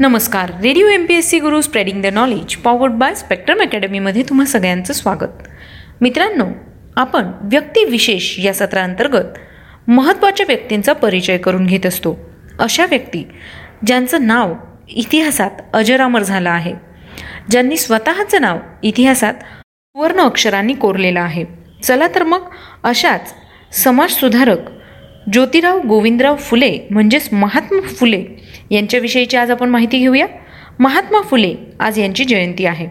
नमस्कार. Radio M P S C Guru spreading the knowledge powered by Spectrum अकॅडमीमध्ये तुम्हा सगळ्यांचं स्वागत. मित्रांनो आपण व्यक्तिविशेष या सत्रांतर्गत महत्त्वाच्या व्यक्तींचा परिचय करून घेत असतो. अशा व्यक्ती ज्यांचं नाव इतिहासात अजरामर झालं आहे. ज्यांनी स्वतःचं नाव इतिहासात सुवर्ण अक्षरांनी कोरलेलं आहे. चला तर मग अशाच समाजसुधारक ज्योतिराव गोविंदराव फुले म्हणजेच महात्मा फुले यांच्याविषयीची आज आपण माहिती घेऊया. महात्मा फुले आज यांची जयंती आहे.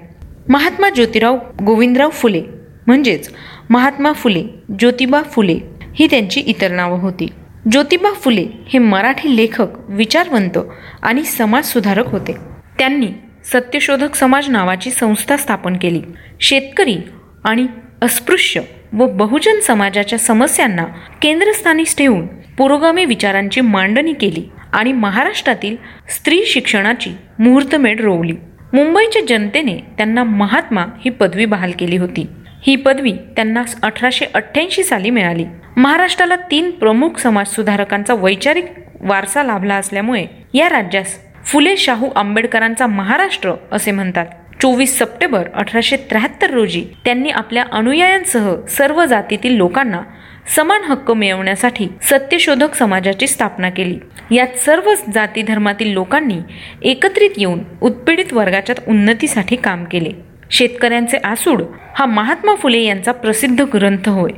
महात्मा ज्योतिराव गोविंदराव फुले म्हणजेच महात्मा फुले ज्योतिबा फुले ही त्यांची इतर नावं होती. ज्योतिबा फुले हे मराठी लेखक विचारवंत आणि समाजसुधारक होते. त्यांनी सत्यशोधक समाज नावाची संस्था स्थापन केली. शेतकरी आणि अस्पृश्य व बहुजन समाजाच्या समस्यांना केंद्रस्थानी ठेवून पुरोगामी विचारांची मांडणी केली आणि महाराष्ट्रातील स्त्री शिक्षणाची मुहूर्तमेढ रोवली. मुंबईच्या जनतेने त्यांना महात्मा ही पदवी बहाल केली होती. ही पदवी त्यांना अठराशे अठ्ठ्याऐंशी साली मिळाली. महाराष्ट्राला तीन प्रमुख समाजसुधारकांचा वैचारिक वारसा लाभला असल्यामुळे या राज्यास फुले शाहू आंबेडकरांचा महाराष्ट्र असे म्हणतात. चोवीस सप्टेंबर अठराशे त्र्याहत्तर रोजी त्यांनी आपल्या अनुयायांसह सर्व जातीतील लोकांना समान हक्क मिळवण्यासाठी सत्यशोधक समाजाची स्थापना केली. यात सर्व जाती धर्मातील लोकांनी एकत्रित येऊन उत्पीडित वर्गाच्या उन्नतीसाठी काम केले. शेतकऱ्यांचे आसूड हा महात्मा फुले यांचा प्रसिद्ध ग्रंथ होय.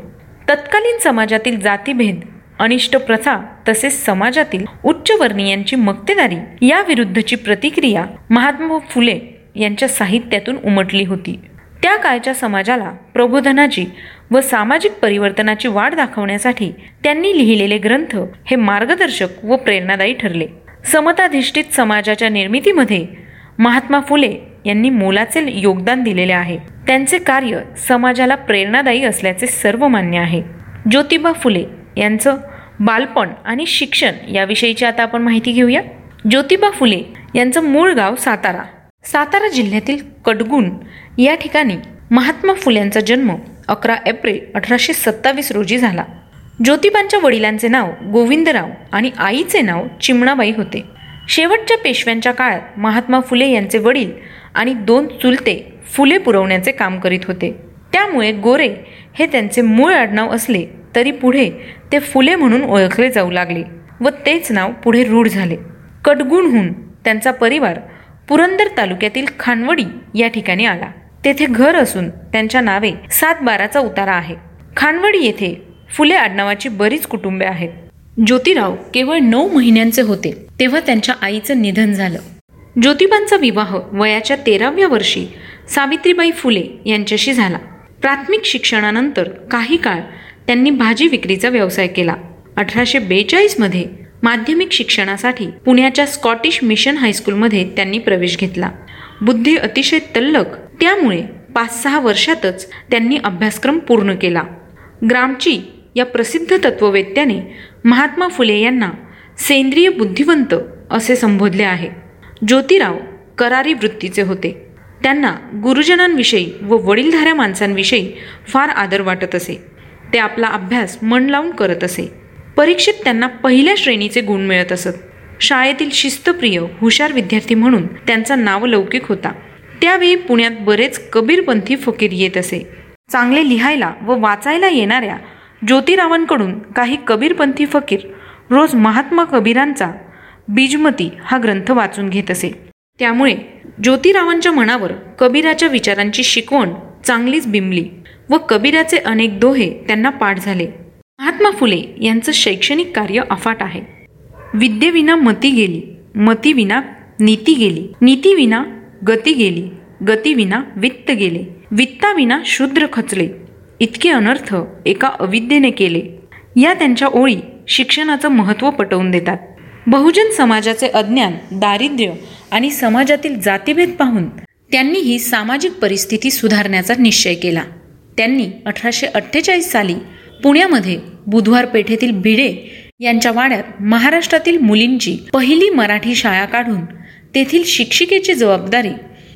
तत्कालीन समाजातील जातीभेद अनिष्ट प्रथा तसेच समाजातील उच्चवर्णीयांची मक्तेदारी याविरुद्धची प्रतिक्रिया महात्मा फुले यांच्या साहित्यातून उमटली होती. त्या काळच्या समाजाला प्रबोधनाची व सामाजिक परिवर्तनाची वाढ दाखवण्यासाठी त्यांनी लिहिलेले ग्रंथ हे मार्गदर्शक व प्रेरणादायी ठरले. समताधिष्ठित समाजाच्या निर्मितीमध्ये महात्मा फुले यांनी मोलाचे योगदान दिलेले आहे. त्यांचे कार्य समाजाला प्रेरणादायी असल्याचे सर्व मान्य आहे. ज्योतिबा फुले यांचं बालपण आणि शिक्षण याविषयीची आता आपण माहिती घेऊया. ज्योतिबा फुले यांचं मूळ गाव सातारा. सातारा जिल्ह्यातील कडगुण या ठिकाणी महात्मा फुल्यांचा जन्म अकरा एप्रिल अठराशे सत्तावीस रोजी झाला. ज्योतिबांच्या वडिलांचे नाव गोविंदराव आणि आईचे नाव चिमणाबाई होते. शेवटच्या पेशव्यांच्या काळात महात्मा फुले यांचे वडील आणि दोन चुलते फुले पुरवण्याचे काम करीत होते. त्यामुळे गोरे हे त्यांचे मूळ आडनाव असले तरी पुढे ते फुले म्हणून ओळखले जाऊ लागले व तेच नाव पुढे रूढ झाले. कडगुणहून त्यांचा परिवार पुरंदर तालुक्यातील खानवडी या ठिकाणी आला. तेथे घर असून त्यांच्या नावे सात बाराचा उतारा आहे. खानवडी येथे फुले आडनावाची बरीच कुटुंबे आहेत. ज्योतिराव केवळ नऊ महिन्यांचे होते तेव्हा त्यांच्या आईचं निधन झालं. ज्योतिबांचा विवाह वयाच्या तेराव्या वर्षी सावित्रीबाई फुले यांच्याशी झाला. प्राथमिक शिक्षणानंतर काही काळ त्यांनी भाजी विक्रीचा व्यवसाय केला. अठराशे बेचाळीसमध्ये माध्यमिक शिक्षणासाठी पुण्याच्या स्कॉटिश मिशन हायस्कूलमध्ये त्यांनी प्रवेश घेतला. बुद्धी अतिशय तल्लक त्यामुळे पाच सहा वर्षातच त्यांनी अभ्यासक्रम पूर्ण केला. ग्रामची या प्रसिद्ध तत्ववेत्याने महात्मा फुले यांना सेंद्रिय बुद्धिवंत असे संबोधले आहे. ज्योतिराव करारी वृत्तीचे होते. त्यांना गुरुजनांविषयी व वडीलधाऱ्या माणसांविषयी फार आदर वाटत असे. ते आपला अभ्यास मन लावून करत असे. परीक्षेत त्यांना पहिल्या श्रेणीचे गुण मिळत असत. शाळेतील शिस्तप्रिय हुशार विद्यार्थी म्हणून त्यांचा नावलौकिक होता. त्यावेळी पुण्यात बरेच कबीरपंथी फकीर येत असे. चांगले लिहायला व वाचायला येणाऱ्या ज्योतिरावांकडून काही कबीरपंथी फकीर रोज महात्मा कबीरांचा बीजमती हा ग्रंथ वाचून घेत असे. त्यामुळे ज्योतिरावांच्या मनावर कबीराच्या विचारांची शिकवण चांगलीच बिंबली व कबीराचे अनेक दोहे त्यांना पाठ झाले. महात्मा फुले यांचं शैक्षणिक कार्य अफाट आहे. विद्येविना मती गेली मतीविना नीती गेली नीतीविना गती गेली गतीविना वित्त गेले वित्ताविना शूद्र खचले इतके अनर्थ एका अविद्येने केले. या त्यांच्या ओळी शिक्षणाचं महत्त्व पटवून देतात. बहुजन समाजाचे अज्ञान दारिद्र्य आणि समाजातील जातीभेद पाहून त्यांनी ही सामाजिक परिस्थिती सुधारण्याचा निश्चय केला. त्यांनी अठराशे अठ्ठेचाळीस साली पुण्यामध्ये बुधवार पेठेतील भिडे यांच्या वाड्यात महाराष्ट्रातील मुलींची पहिली मराठी शाळा काढून तेथील शिक्षिकेची जबाबदारी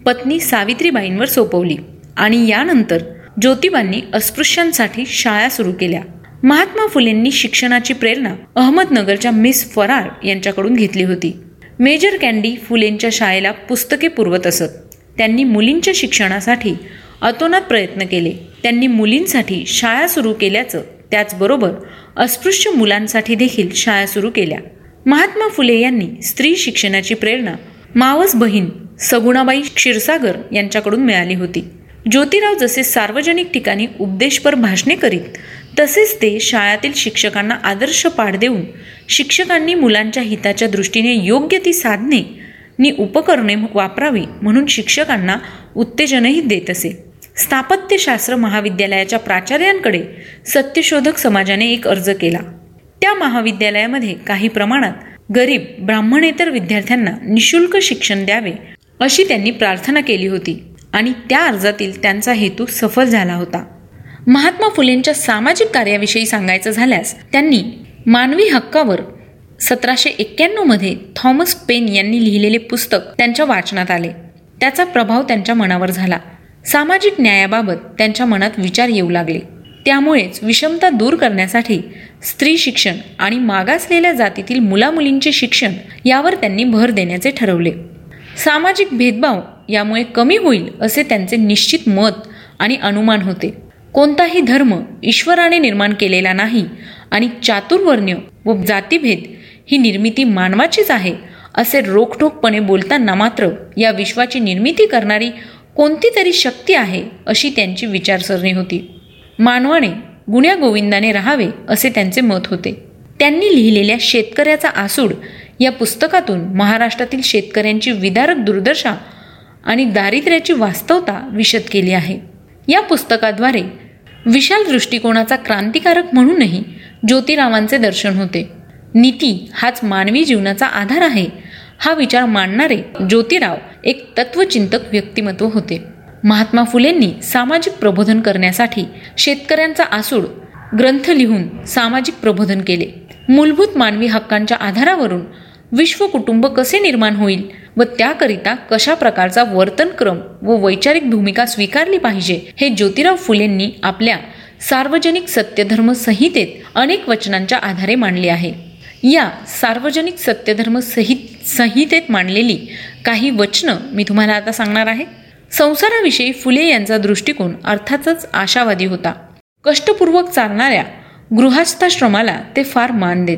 पत्नी सावित्रीबाईंवर सोपवली आणि यानंतर ज्योतिबांनी अस्पृश्यांसाठी शाळा सुरू केल्या. महात्मा फुलेंनी शिक्षणाची प्रेरणा अहमदनगरच्या मिस फरार यांच्याकडून घेतली होती. मेजर कॅन्डी फुलेंच्या शाळेला पुस्तके पुरवत असत. त्यांनी मुलींच्या शिक्षणासाठी अतोनात प्रयत्न केले. त्यांनी मुलींसाठी शाळा सुरू केल्याचं त्याचबरोबर अस्पृश्य मुलांसाठी देखील शाळा सुरू केल्या. महात्मा फुले यांनी स्त्री शिक्षणाची प्रेरणा मावस बहीण सगुणाबाई क्षीरसागर यांच्याकडून मिळाली होती. ज्योतिराव जसे सार्वजनिक ठिकाणी उपदेशपर भाषणे करीत तसेच ते शाळातील शिक्षकांना आदर्श पाठ देऊन शिक्षकांनी मुलांच्या हिताच्या दृष्टीने योग्य ती साधने नि उपकरणे वापरावी म्हणून शिक्षकांना उत्तेजनही देत असे. स्थापत्यशास्त्र महाविद्यालयाच्या प्राचार्यांकडे सत्यशोधक समाजाने एक अर्ज केला. त्या महाविद्यालयामध्ये काही प्रमाणात गरीब ब्राह्मणेतर विद्यार्थ्यांना निशुल्क शिक्षण द्यावे अशी त्यांनी प्रार्थना केली होती आणि त्या अर्जातील त्यांचा हेतू सफल झाला होता. महात्मा फुलेंच्या सामाजिक कार्याविषयी सांगायचं झाल्यास त्यांनी मानवी हक्कावर सतराशे एक्क्याण्णवमध्ये थॉमस पेन यांनी लिहिलेले पुस्तक त्यांच्या वाचनात आले. त्याचा प्रभाव त्यांच्या मनावर झाला. सामाजिक न्यायाबाबत त्यांच्या मनात विचार येऊ लागले. त्यामुळेच विषमता दूर करण्यासाठी स्त्री शिक्षण आणि मागासलेल्या जातीतील मुलामुलींचे शिक्षण यावर त्यांनी भर देण्याचे ठरवले. सामाजिक भेदभाव यामुळे कमी होईल असे त्यांचे निश्चित मत आणि अनुमान होते. कोणताही धर्म ईश्वराने निर्माण केलेला नाही आणि चातुर्वर्ण्य व जातीभेद ही निर्मिती मानवाचीच आहे असे रोखठोकपणे बोलताना मात्र या विश्वाची निर्मिती करणारी कोणती तरी शक्ती आहे अशी त्यांची विचारसरणी होती. मानवाने गुण्या गोविंदाने राहावे असे त्यांचे मत होते. त्यांनी लिहिलेल्या शेतकऱ्याचा आसूड या पुस्तकातून महाराष्ट्रातील शेतकऱ्यांची विदारक दुर्दशा आणि दारिद्र्याची वास्तवता विशद केली आहे. या पुस्तकाद्वारे विशाल दृष्टिकोनाचा क्रांतिकारक म्हणूनही ज्योतिरावांचे दर्शन होते. नीती हाच मानवी जीवनाचा आधार आहे हा विचार मांडणारे ज्योतिराव एक तत्वचिंतक व्यक्तिमत्व होते. महात्मा फुलेंनी सामाजिक प्रबोधन करण्यासाठी शेतकऱ्यांचा आसूड ग्रंथ लिहून सामाजिक प्रबोधन केले. मूलभूत मानवी हक्कांच्या आधारावरून विश्व कुटुंब कसे निर्माण होईल व त्याकरिता कशा प्रकारचा वर्तनक्रम व वैचारिक भूमिका स्वीकारली पाहिजे हे ज्योतिराव फुलेंनी आपल्या सार्वजनिक सत्यधर्म संहितेत अनेक वचनांच्या आधारे मांडले आहे. या सार्वजनिक सत्यधर्म सहित संहितेत मांडलेली काही वचनं मी तुम्हाला आता सांगणार आहे. संसाराविषयी फुले यांचा दृष्टिकोन अर्थातच आशावादी होता. कष्टपूर्वक चालणाऱ्या गृहस्थाश्रमाला ते फार मान देत.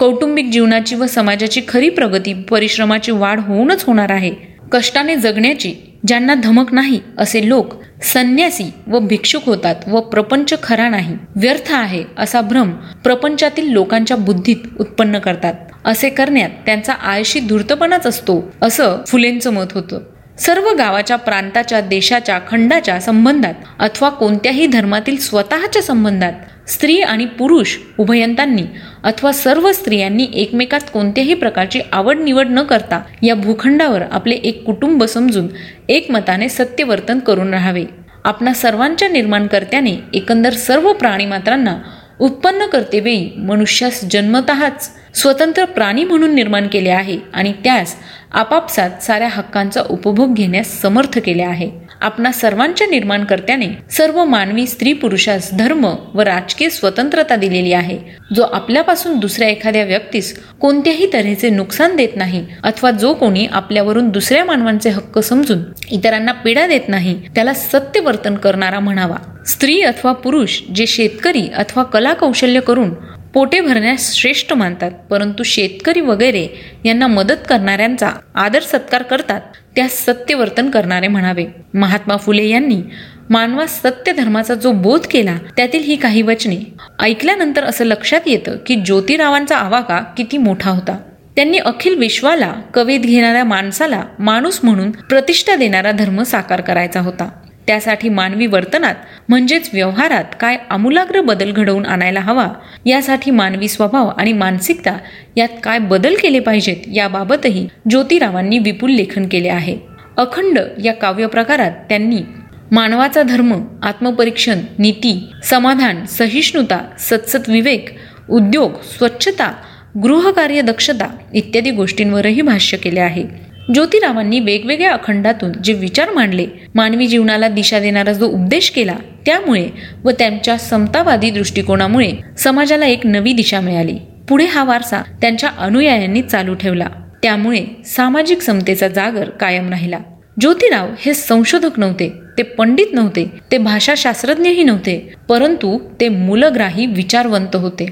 कौटुंबिक जीवनाची व समाजाची खरी प्रगती परिश्रमाची वाढ होऊनच होणार आहे. कष्टाने जगण्याची ज्यांना धमक नाही असे लोक संन्यासी व भिक्षुक होतात व प्रपंच खरा नाही व्यर्थ आहे असा भ्रम प्रपंचातील लोकांच्या बुद्धीत उत्पन्न करतात. असे करण्यात त्यांचा आयशी धूर्तपणाच असतो असं फुलेंचं मत होतं. सर्व गावाच्या प्रांताच्या देशाच्या खंडाच्या संबंधात अथवा कोणत्याही धर्मातील स्वतःच्या संबंधात स्त्री आणि पुरुष उभयंतांनी अथवा सर्व स्त्रियांनी एकमेकात कोणत्याही प्रकारची आवड निवड न करता या भूखंडावर आपले एक कुटुंब समजून एकमताने सत्यवर्तन करून राहावे. आपणा सर्वांच्या निर्माणकर्त्याने एकंदर सर्व प्राणीमात्रांना उत्पन्न करतेवेळी मनुष्यास जन्मतःच स्वतंत्र प्राणी म्हणून निर्माण केले आहे आणि त्यास आपापसात साऱ्या हक्कांचा उपभोग घेण्यास समर्थ केले आहे. आपणा सर्वांच्या निर्माणकर्त्याने सर्व मानवी स्त्री पुरुषास धर्म व राजकीय स्वतंत्रता दिलेली आहे. जो आपल्यापासून दुसऱ्या एखाद्या व्यक्तीस कोणत्याही तऱ्हेचे नुकसान देत नाही अथवा जो कोणी आपल्यावरून दुसऱ्या मानवांचे हक्क समजून इतरांना पीडा देत नाही त्याला सत्य वर्तन करणारा म्हणावा. स्त्री अथवा पुरुष जे शेतकरी अथवा कला कौशल्य करून पोटे भरण्यास श्रेष्ठ मानतात परंतु शेतकरी वगैरे यांना मदत करणाऱ्यांचा आदर सत्कार करतात त्यास सत्यवर्तन करणारे म्हणावे. महात्मा फुले यांनी मानवास सत्य धर्माचा जो बोध केला त्यातील ही काही वचने. ऐकल्यानंतर असं लक्षात येतं की ज्योतिरावांचा आवाका किती मोठा होता. त्यांनी अखिल विश्वाला कवेत घेणाऱ्या माणसाला माणूस म्हणून प्रतिष्ठा देणारा धर्म साकार करायचा होता. त्यासाठी मानवी वर्तनात म्हणजेच व्यवहारात काय आमूलाग्र बदल घडवून आणायला हवा? यासाठी मानवी स्वभाव आणि मानसिकता यात काय बदल केले पाहिजेत याबाबतही ज्योतिरावांनी विपुल लेखन केले आहे. अखंड या काव्यप्रकारात त्यांनी मानवाचा धर्म आत्मपरीक्षण नीती समाधान सहिष्णुता सत्सत विवेक उद्योग स्वच्छता गृहकार्य दक्षता इत्यादी गोष्टींवरही भाष्य केले आहे. ज्योतिरावांनी वेगवेगळ्या अखंडातून जे विचार मांडले मानवी जीवनाला दिशा देणारा जो उपदेश केला त्यामुळे व त्यांच्या समतावादी दृष्टिकोनामुळे समाजाला एक नवी दिशा मिळाली. पुढे हा वारसा त्यांच्या अनुयायांनी चालू ठेवला. त्यामुळे सामाजिक समतेचा जागर कायम राहिला. ज्योतिराव हे संशोधक नव्हते ते पंडित नव्हते ते भाषाशास्त्रज्ञही नव्हते परंतु ते मूलग्राही विचारवंत होते.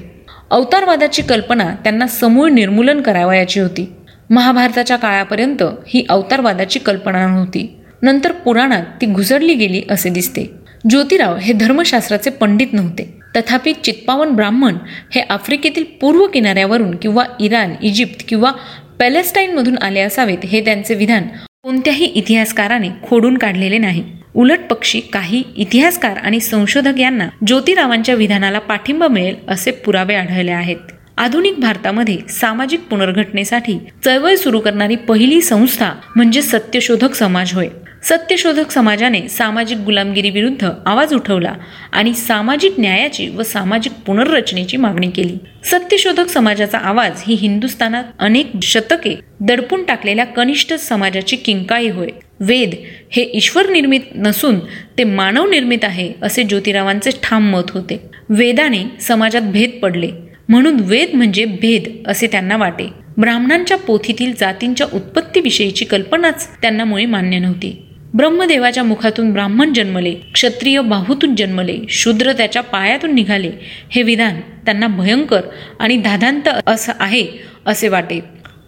अवतारवादाची कल्पना त्यांना समूळ निर्मूलन करावयाची होती. महाभारताच्या काळापर्यंत ही अवतारवादाची कल्पना नव्हती. नंतर पुराणात ती घुसडली गेली असे दिसते. ज्योतिराव हे धर्मशास्त्राचे पंडित नव्हते. तथापि चित्पावन ब्राह्मण हे आफ्रिकेतील पूर्व किनाऱ्यावरून किंवा इराण इजिप्त किंवा पॅलेस्टाईनमधून आले असावेत हे त्यांचे विधान कोणत्याही इतिहासकाराने खोडून काढलेले नाही. उलट पक्षी काही इतिहासकार आणि संशोधक यांना ज्योतिरावांच्या विधानाला पाठिंबा मिळेल असे पुरावे आढळले आहेत. आधुनिक भारतामध्ये सामाजिक पुनर्घटनेसाठी चळवळ सुरू करणारी पहिली संस्था म्हणजे सत्यशोधक समाज होय. सत्यशोधक समाजाने सामाजिक गुलामगिरीविरुद्ध आवाज उठवला आणि सामाजिक न्यायाची व सामाजिक पुनर्रचनेची मागणी केली. सत्यशोधक समाजाचा आवाज ही हिंदुस्थानात अनेक शतके दडपून टाकलेल्या कनिष्ठ समाजाची किंकाळी होय. वेद हे ईश्वर निर्मित नसून ते मानव निर्मित आहे असे ज्योतिरावांचे ठाम मत होते. वेदाने समाजात भेद पडले. म्हणून वेद म्हणजे भेद असे त्यांना वाटे. ब्राह्मणांच्या पोथीतील जातींच्या उत्पत्तीविषयीची कल्पनाच त्यांना मुळे मान्य नव्हती. ब्रह्मदेवाच्या मुखातून ब्राह्मण जन्मले क्षत्रिय बाहूतून जन्मले शूद्र त्याच्या पायातून निघाले हे विधान त्यांना भयंकर आणि धादांत असं आहे असे वाटे.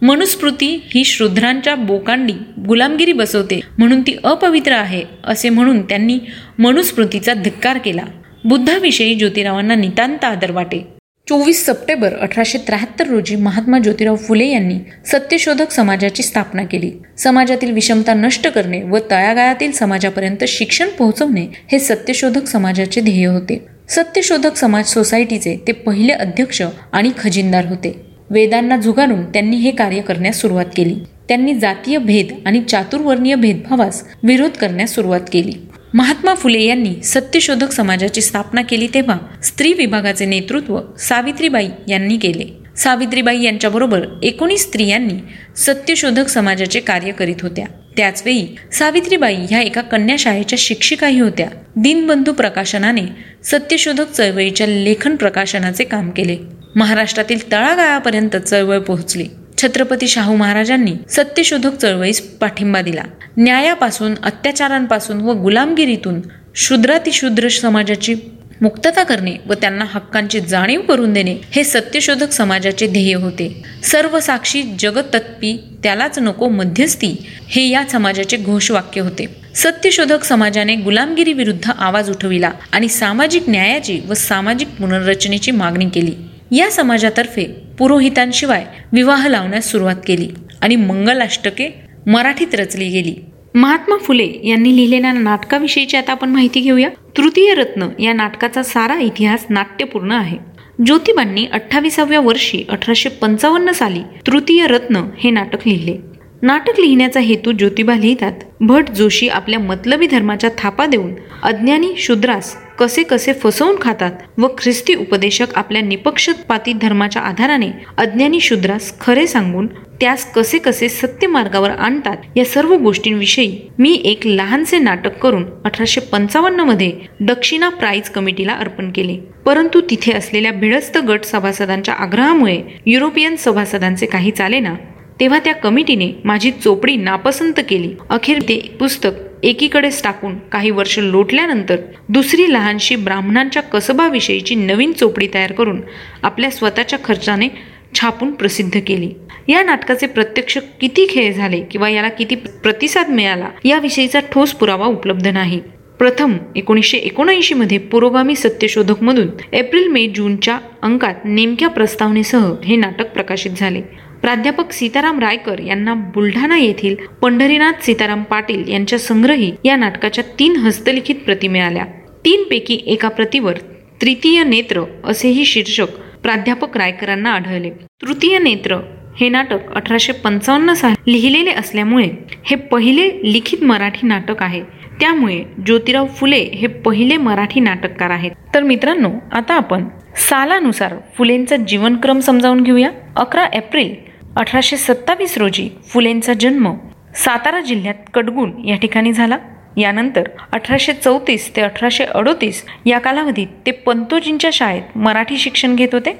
मनुस्मृती ही शूद्रांच्या बोकांडी गुलामगिरी बसवते म्हणून ती अपवित्र आहे असे म्हणून त्यांनी मनुस्मृतीचा धिक्कार केला. बुद्धाविषयी ज्योतिरावांना नितांत आदर वाटे. चोवीस सप्टेंबर अठराशे त्र्याहत्तर रोजी महात्मा ज्योतिराव फुले यांनी सत्यशोधक समाजाची स्थापना केली. समाजातील विषमता नष्ट करणे व तळागाळातील समाजापर्यंत शिक्षण पोहोचवणे हे सत्यशोधक समाजाचे ध्येय होते. सत्यशोधक समाज सोसायटीचे ते पहिले अध्यक्ष आणि खजिनदार होते. वेदांना झुगारून त्यांनी हे कार्य करण्यास सुरुवात केली. त्यांनी जातीय भेद आणि चातुर्वर्णीय भेदभावास विरोध करण्यास सुरुवात केली. महात्मा फुले यांनी सत्यशोधक समाजाची स्थापना केली तेव्हा स्त्री विभागाचे नेतृत्व सावित्रीबाई यांनी केले. सावित्रीबाई यांच्याबरोबर एकोणीस स्त्रियांनी सत्यशोधक समाजाचे कार्य करीत होत्या. त्याचवेळी सावित्रीबाई ह्या एका कन्याशाळेच्या शिक्षिकाही होत्या. दिनबंधू प्रकाशनाने सत्यशोधक चळवळीच्या लेखन प्रकाशनाचे काम केले. महाराष्ट्रातील तळागाळापर्यंत चळवळ पोहोचली. छत्रपती शाहू महाराजांनी सत्यशोधक चळवळीस पाठिंबा दिला. न्यायापासून अत्याचारांपासून व गुलामगिरीतून शूद्रातिशूद्र समाजाची मुक्तता करणे व त्यांना हक्कांची जाणीव करून देणे हे सत्यशोधक समाजाचे ध्येय होते. सर्व साक्षी जगत तत्पी त्यालाच नको मध्यस्थी हे या समाजाचे घोषवाक्य होते. सत्यशोधक समाजाने गुलामगिरी विरुद्ध आवाज उठविला आणि सामाजिक न्यायाची व सामाजिक पुनर्रचनेची मागणी केली. या समाजातर्फे पुरोहितांशिवाय विवाह लावण्यास सुरुवात केली आणि मंगलाष्टके मराठीत रचली गेली. महात्मा फुले यांनी लिहिलेल्या नाटकाविषयीची आता आपण माहिती घेऊया. तृतीय रत्न या नाटकाचा सारा इतिहास नाट्यपूर्ण आहे. ज्योतिबांनी अठ्ठावीसाव्या वर्षी अठराशे पंचावन्न साली तृतीय रत्न हे नाटक लिहिले. नाटक लिहिण्याचा हेतू ज्योतिबा लिहितात. भट जोशी आपल्या मतलबी धर्माच्या थापा देऊन अज्ञानी शूद्रास कसे कसे फसवून खातात व ख्रिस्ती उपदेशक आपल्या निपक्षपाती धर्माच्या आधाराने अज्ञानी शूद्रास खरे सांगून त्यास कसे कसे सत्य मार्गावर आणतात या सर्व गोष्टींविषयी मी एक लहानसे नाटक करून अठराशे पंचावन्नमध्ये दक्षिणा प्राईज कमिटीला अर्पण केले. परंतु तिथे असलेल्या भिडस्त गट सभासदांच्या आग्रहामुळे युरोपियन सभासदांचे काही चालेना तेव्हा त्या कमिटीने माझी चोपडी नापसंत केली. अखेर ते पुस्तक एकीकडेच टाकून काही वर्ष लोटल्यानंतर दुसरी लहानशी ब्राह्मणांच्या कसबाविषयीची नवीन चोपडी तयार करून आपल्या स्वतःच्या खर्चाने छापून प्रसिद्ध केली. या नाटकाचे प्रत्यक्ष किती खेळ झाले किंवा याला किती प्रतिसाद मिळाला याविषयीचा ठोस पुरावा उपलब्ध नाही. प्रथम एकोणीसशे एकोणऐंशी मध्ये पुरोगामी सत्यशोधक मधून एप्रिल मे जूनच्या अंकात नेमक्या प्रस्तावनेसह हे नाटक प्रकाशित झाले. प्राध्यापक सीताराम रायकर यांना बुलढाणा येथील पंढरीनाथ सीताराम पाटील यांच्या संग्रही या नाटकाच्या तीन हस्तलिखित प्रती मिळाल्या. तीन पैकी एका प्रतीवर तृतीय नेत्र असेही शीर्षक प्राध्यापक रायकरांना आढळले. तृतीय नेत्र हे नाटक अठराशे पंचावन्न साली लिहिलेले असल्यामुळे हे पहिले लिखित मराठी नाटक आहे. त्यामुळे ज्योतिराव फुले हे पहिले मराठी नाटककार आहेत. तर मित्रांनो आता आपण सालानुसार फुलेंचा जीवनक्रम समजावून घेऊया. अकरा एप्रिल अठराशे सत्तावीस रोजी फुलेंचा जन्म सातारा जिल्ह्यात कडगुण या ठिकाणी झाला. यानंतर अठराशे चौतीस ते अठराशे अडोतीस या कालावधीत ते पंतोजींच्या शाळेत मराठी शिक्षण घेत होते.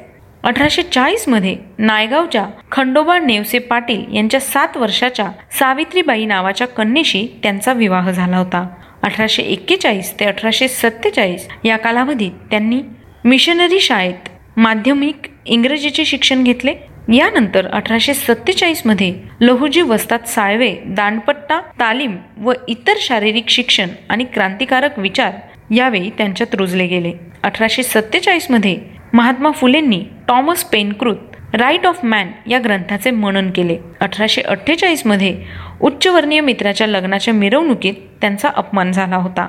अठराशे चाळीसमध्ये नायगावच्या खंडोबा नेवसे पाटील यांच्या सात वर्षाच्या सावित्रीबाई नावाच्या कन्येशी त्यांचा विवाह झाला होता. अठराशे एक्केचाळीस ते अठराशे सत्तेचाळीस या कालावधीत त्यांनी मिशनरी शाळेत माध्यमिक इंग्रजीचे शिक्षण घेतले. यानंतर अठराशे सत्तेचाळीसमध्ये लहुजी वस्तात साळवे दांडपट्टा तालीम व इतर शारीरिक शिक्षण आणि क्रांतिकारक विचार यावेळी त्यांच्यात रुजले गेले. अठराशे सत्तेचाळीसमध्ये महात्मा फुलेंनी टॉमस पेनकृत राईट ऑफ मॅन या ग्रंथाचे मनन केले. अठराशे अठ्ठेचाळीसमध्ये उच्चवर्णीय मित्राच्या लग्नाच्या मिरवणुकीत त्यांचा अपमान झाला होता.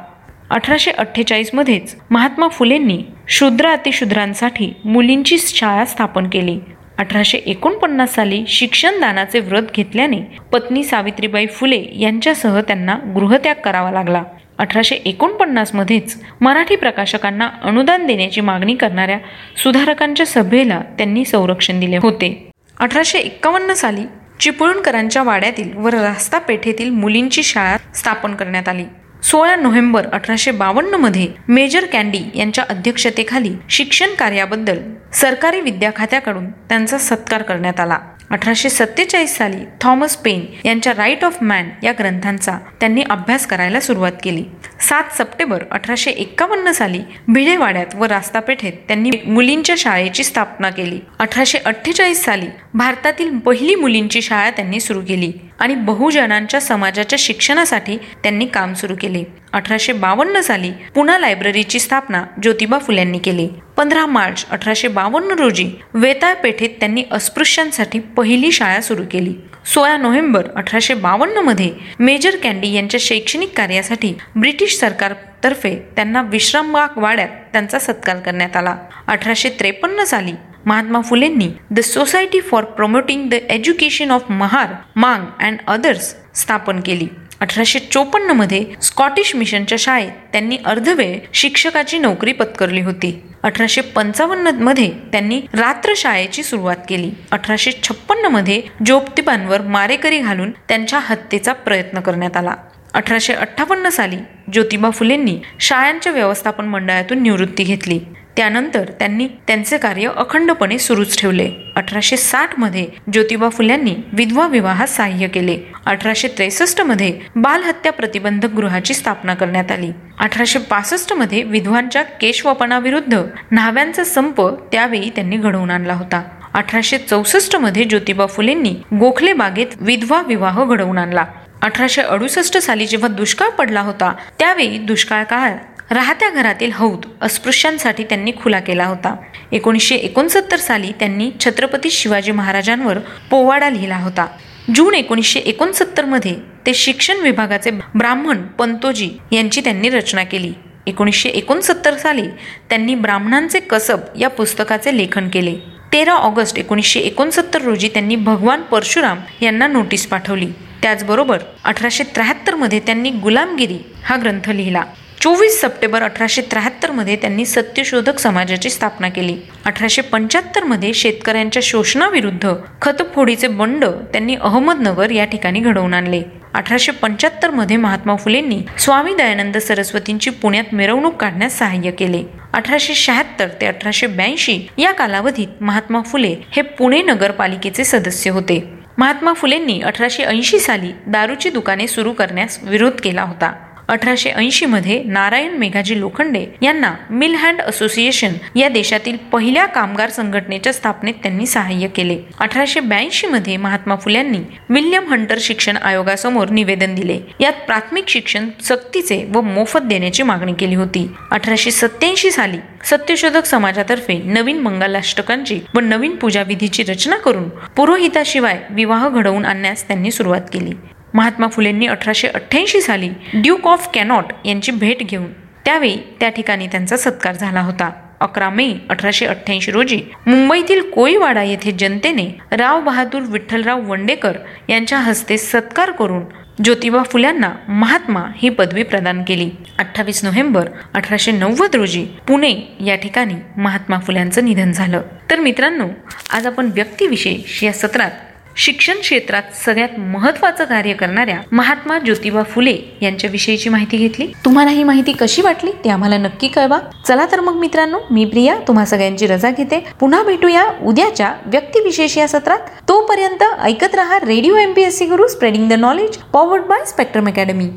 अठराशे अठ्ठेचाळीसमध्येच महात्मा फुलेंनी शूद्र अतिशूद्रांसाठी मुलींची शाळा स्थापन केली. अठराशे एकोणपन्नास साली शिक्षण दानाचे व्रत घेतल्याने पत्नी सावित्रीबाई फुले यांच्यासह त्यांना गृहत्याग करावा लागला. अठराशे एकोणपन्नासमध्येच मराठी प्रकाशकांना अनुदान देण्याची मागणी करणाऱ्या सुधारकांच्या सभेला त्यांनी संरक्षण दिले होते. अठराशे एक्कावन्न साली चिपळूणकरांच्या वाड्यातील व रास्ता पेठेतील मुलींची शाळा स्थापन करण्यात आली. सोळा नोव्हेंबर अठराशे बावन्नमध्ये मेजर कॅन्डी यांच्या अध्यक्षतेखाली शिक्षण कार्याबद्दल सरकारी विद्या खात्याकडून त्यांचा सत्कार करण्यात आला. अठराशे सत्तेचाळीस साली थॉमस पेन यांच्या राईट ऑफ मॅन या ग्रंथांचा त्यांनी अभ्यास करायला सुरुवात केली. सात सप्टेंबर अठराशे एक्कावन्न साली भिडेवाड्यात व रास्तापेठेत त्यांनी मुलींच्या शाळेची स्थापना केली. अठराशे अठ्ठेचाळीस साली भारतातील पहिली मुलींची शाळा त्यांनी सुरू केली. आणि बहुजनांच्या समाजाच्या शिक्षणासाठी त्यांनी काम सुरू केले. अठराशे बावन्न साली पुणा लायब्ररीची स्थापना ज्योतिबा फुल्यांनी केली. पंधरा मार्च अठराशे बावन्न रोजी वेताळ पेठेत त्यांनी अस्पृश्यांसाठी पहिली शाळा सुरू केली. सोळा नोव्हेंबर अठराशे बावन्नमध्ये मेजर कॅन्डी यांच्या शैक्षणिक कार्यासाठी ब्रिटिश सरकारतर्फे त्यांना विश्रामबाग वाड्यात त्यांचा सत्कार करण्यात आला. अठराशे त्रेपन्न साली महात्मा फुलेंनी the society for promoting the education of Mahar Mang and others स्थापन केली. अठराशे चोपन्नमध्ये स्कॉटिश मिशनच्या शाळेत त्यांनी अर्धवेळ शिक्षकाची नोकरी पत्करली होती. अठराशे पंचावन्नमध्ये त्यांनी रात्र शाळेची सुरुवात केली. अठराशे छप्पन्नमध्ये ज्योतिबांवर मारेकरी घालून त्यांच्या हत्येचा प्रयत्न करण्यात आला. अठराशे अठ्ठावन्न साली ज्योतिबा फुलेंनी शाळांच्या व्यवस्थापन मंडळातून निवृत्ती घेतली. त्यानंतर त्यांनी त्यांचे कार्य अखंडपणे सुरूच ठेवले. अठराशे साठमध्ये ज्योतिबा फुल्यांनी विधवा विवाहात सहाय्य केले. अठराशे त्रेसष्टमध्ये बालहत्या प्रतिबंधक गृहाची स्थापना करण्यात आली. अठराशे पासष्टमध्ये विधवांच्या केशवपणाविरुद्ध न्हाव्यांचा संप त्यावेळी त्यांनी घडवून आणला होता. अठराशे चौसष्टमध्ये ज्योतिबा फुलेंनी गोखले बागेत विधवा विवाह घडवून आणला. अठराशे अडुसष्ट साली जेव्हा दुष्काळ पडला होता त्यावेळी दुष्काळ काळात राहत्या घरातील हौद अस्पृश्यांसाठी त्यांनी खुला केला होता. एकोणीसशे एकोणसत्तर साली त्यांनी छत्रपती शिवाजी महाराजांवर पोवाडा लिहिला होता. जून एकोणीसशे एकोणसत्तरमध्ये ते शिक्षण विभागाचे ब्राह्मण पंतोजी यांची त्यांनी रचना केली. एकोणीसशे एकोणसत्तर साली त्यांनी ब्राह्मणांचे कसब या पुस्तकाचे लेखन केले. तेरा ऑगस्ट एकोणीसशे एकोणसत्तर रोजी त्यांनी भगवान परशुराम यांना नोटीस पाठवली. त्याचबरोबर अठराशे त्र्याहत्तरमध्ये त्यांनी गुलामगिरी हा ग्रंथ लिहिला. चोवीस सप्टेंबर अठराशे त्र्याहत्तरमध्ये त्यांनी सत्यशोधक समाजाची स्थापना केली. अठराशे पंच्याहत्तरमध्ये शेतकऱ्यांच्या शोषणाविरुद्ध खतफोडीचे बंड त्यांनी अहमदनगर या ठिकाणी घडवून आणले. अठराशे पंच्याहत्तरमध्ये महात्मा फुलेंनी स्वामी दयानंद सरस्वतींची पुण्यात मिरवणूक काढण्यास सहाय्य केले. अठराशे शहात्तर ते अठराशे ब्याऐंशी या कालावधीत महात्मा फुले हे पुणे नगरपालिकेचे सदस्य होते. महात्मा फुलेंनी अठराशे ऐंशी साली दारूची दुकाने सुरू करण्यास विरोध केला होता. अठराशे ऐंशी मध्ये नारायण मेघाजी लोखंडे यांना मिल हँड असोसिएशन या देशातील पहिल्या कामगार संघटनेच्या स्थापनेत त्यांनी सहाय्य केले. अठराशे ब्याऐंशी मध्ये महात्मा फुल्यांनी विल्यम हंटर शिक्षण आयोगासमोर निवेदन दिले. यात प्राथमिक शिक्षण सक्तीचे व मोफत देण्याची मागणी केली होती. अठराशे सत्याऐंशी साली सत्यशोधक समाजातर्फे नवीन मंगलाष्टकांची व नवीन पूजाविधीची रचना करून पुरोहिताशिवाय विवाह घडवून आणण्यास त्यांनी सुरुवात केली. महात्मा फुलेंनी अठराशे अठ्ठ्याऐंशी साली ड्यूक ऑफ कॅनॉट यांची भेट घेऊन त्यावेळी त्या ठिकाणी त्यांचा सत्कार झाला होता. अकरा मे अठराशे अठ्ठ्याऐंशी रोजी मुंबईतील कोळीवाडा येथे जनतेने राव बहादूर विठ्ठलराव वंडेकर यांच्या हस्ते सत्कार करून ज्योतिबा फुल्यांना महात्मा ही पदवी प्रदान केली. अठ्ठावीस नोव्हेंबर अठराशे नव्वद रोजी पुणे या ठिकाणी महात्मा फुल्यांचं निधन झालं. तर मित्रांनो आज आपण व्यक्तिविशेष या सत्रात शिक्षण क्षेत्रात सगळ्यात महत्वाचं कार्य करणाऱ्या महात्मा ज्योतिबा फुले यांच्याविषयीची माहिती घेतली. तुम्हाला ही माहिती कशी वाटली ते आम्हाला नक्की कळवा. चला तर मग मित्रांनो मी प्रिया तुम्हा सगळ्यांची रजा घेते. पुन्हा भेटूया उद्याच्या व्यक्तिविशेष या सत्रात. तोपर्यंत ऐकत रहा radio MPSC Guru spreading the knowledge powered by Spectrum Academy